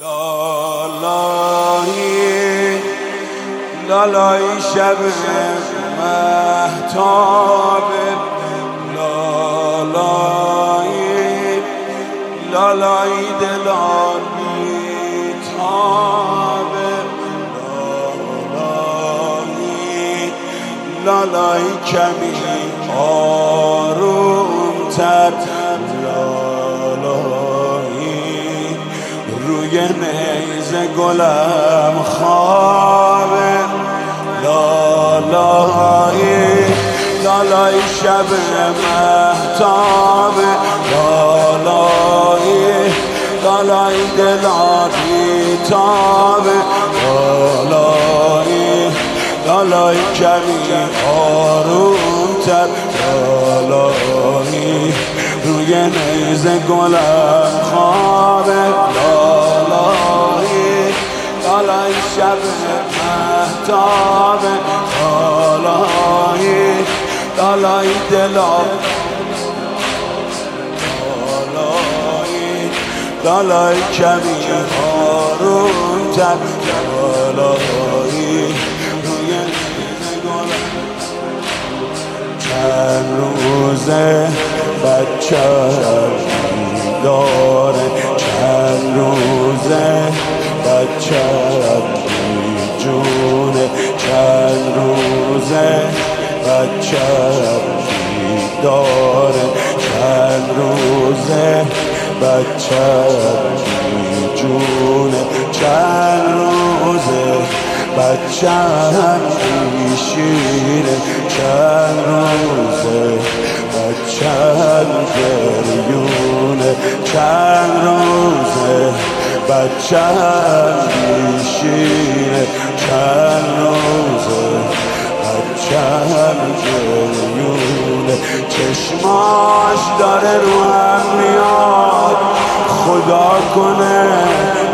لالایی لالایی شب محتاب لالایی لالایی دلان بیتاب لالایی لالایی کمی آروم تر روی نیز گلم خوابه لالایی لالای شب محتاب لالایی لالای دلاری تاب لالایی لالای کمی آروم تر لالایی روی نیز گلم خوابه. شب محتاب بالای بالای دلا بالای کمی آروم تر بالای روی چند روزه بچه داره چند روزه بچم روزه بچم داره چند روزه بچم جونه چند روزه بچم شیره چند روزه بچم گریونه؟ چند روزه بچم بیشینه چشماش داره رو هم میاد. خدا کنه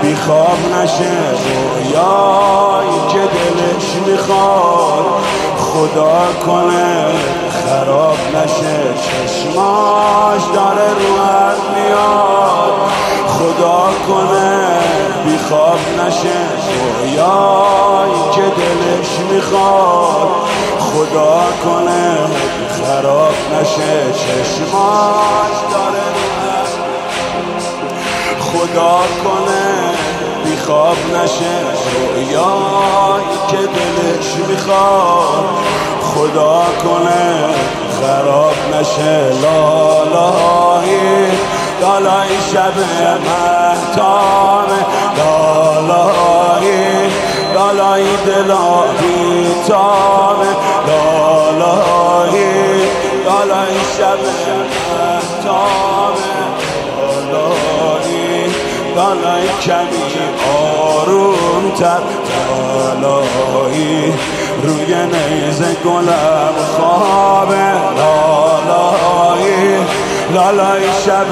بیخواب نشه رویایی که دلش می‌خواد. خدا کنه خراب نشه چشماش داره رو هم میاد. خدا کنه بیخواب نشه رویایی که دلش می‌خواد. خدا کنه خراب نشه چشماش داره خدا کنه بیخواب نشه رویایی که دلش می‌خواد. خدا کنه خراب نشه لالایی لالای شب محتام لالای لالای دلا بیتام شب محتام لالای لالای کمی آروم تر لالای روی نیز گلم خوابه لالای لالای شب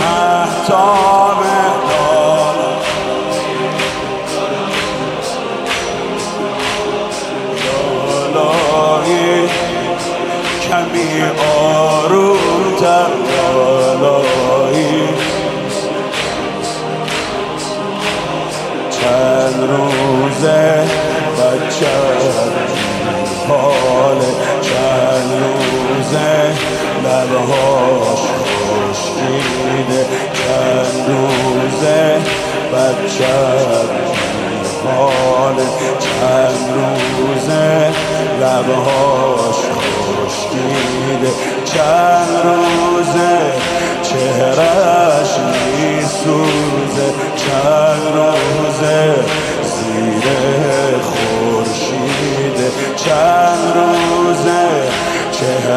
محتاب لالای کمی بچه حال چند روزه. لبهاش خشکیده چند روزه. بچم حال چند روزه. لبهاش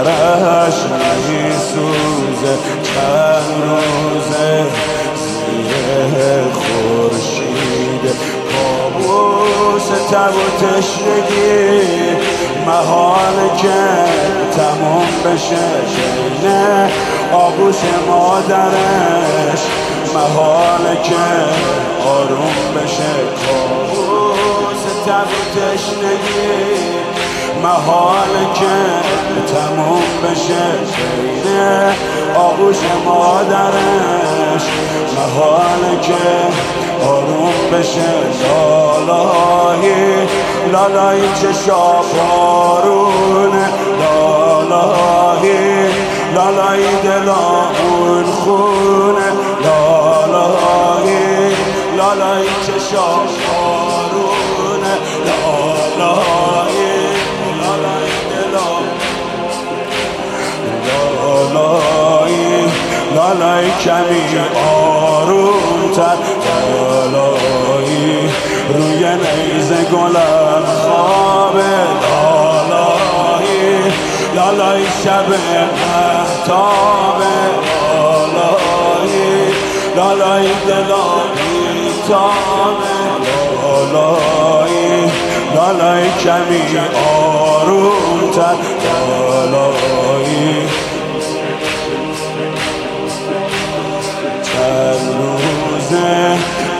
چهرش میسوزه چند روزه زیر خورشید. کابوس تب و تشنگی محال که تموم بشه نه آغوش مادرش. محال که آروم بشه. کابوس تب و تشنگی. محال که تموم بشه بین آغوش مادرش. حال که آروم بشه لالایی. لالایی چشا بارونه لالایی. لالایی دلامون خونه لالایی. لالایی لالایی کمی آروم تر لالایی روی نیزه گلم خوابه لالایی لالایی شب محتابه لالایی لالایی دلامی تامه لالایی لالایی کمی آروم تر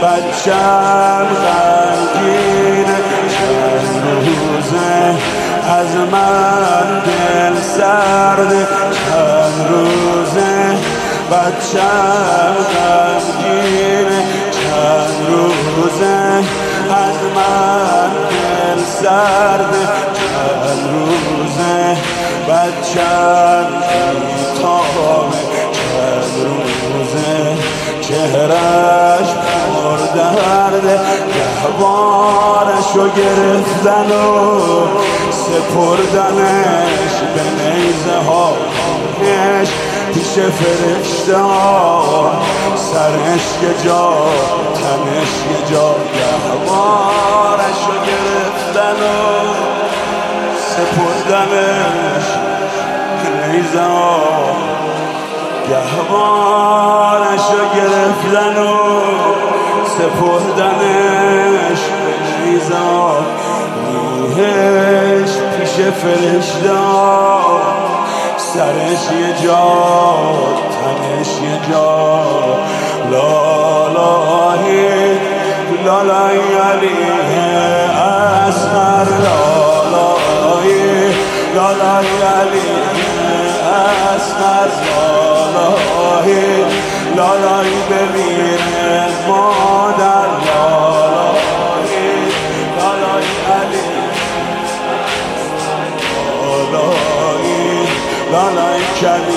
بچم غمگین چند روزه از من دل سرد چند روزه بچم غمگین چند روزه از من دل سرد چند روزه بچم بیتابه چند روزه چهرش پر درده گهوارشو گرفتن و سپردنش به نیزه ها. پیش ها. سرش یه جا تنش یه جا. گهوارشو گرفتن و سپردنش به نیزه ها. گهوارشو گرفتن و سپردنش نیزا میهش پیش فرشتا سرش یه جا تنش یه جا. لالایی لالایی علیه اصغر. لالایی لالایی علیه اصغر. لالایی لالایی ببینه لالایی لالایی کلی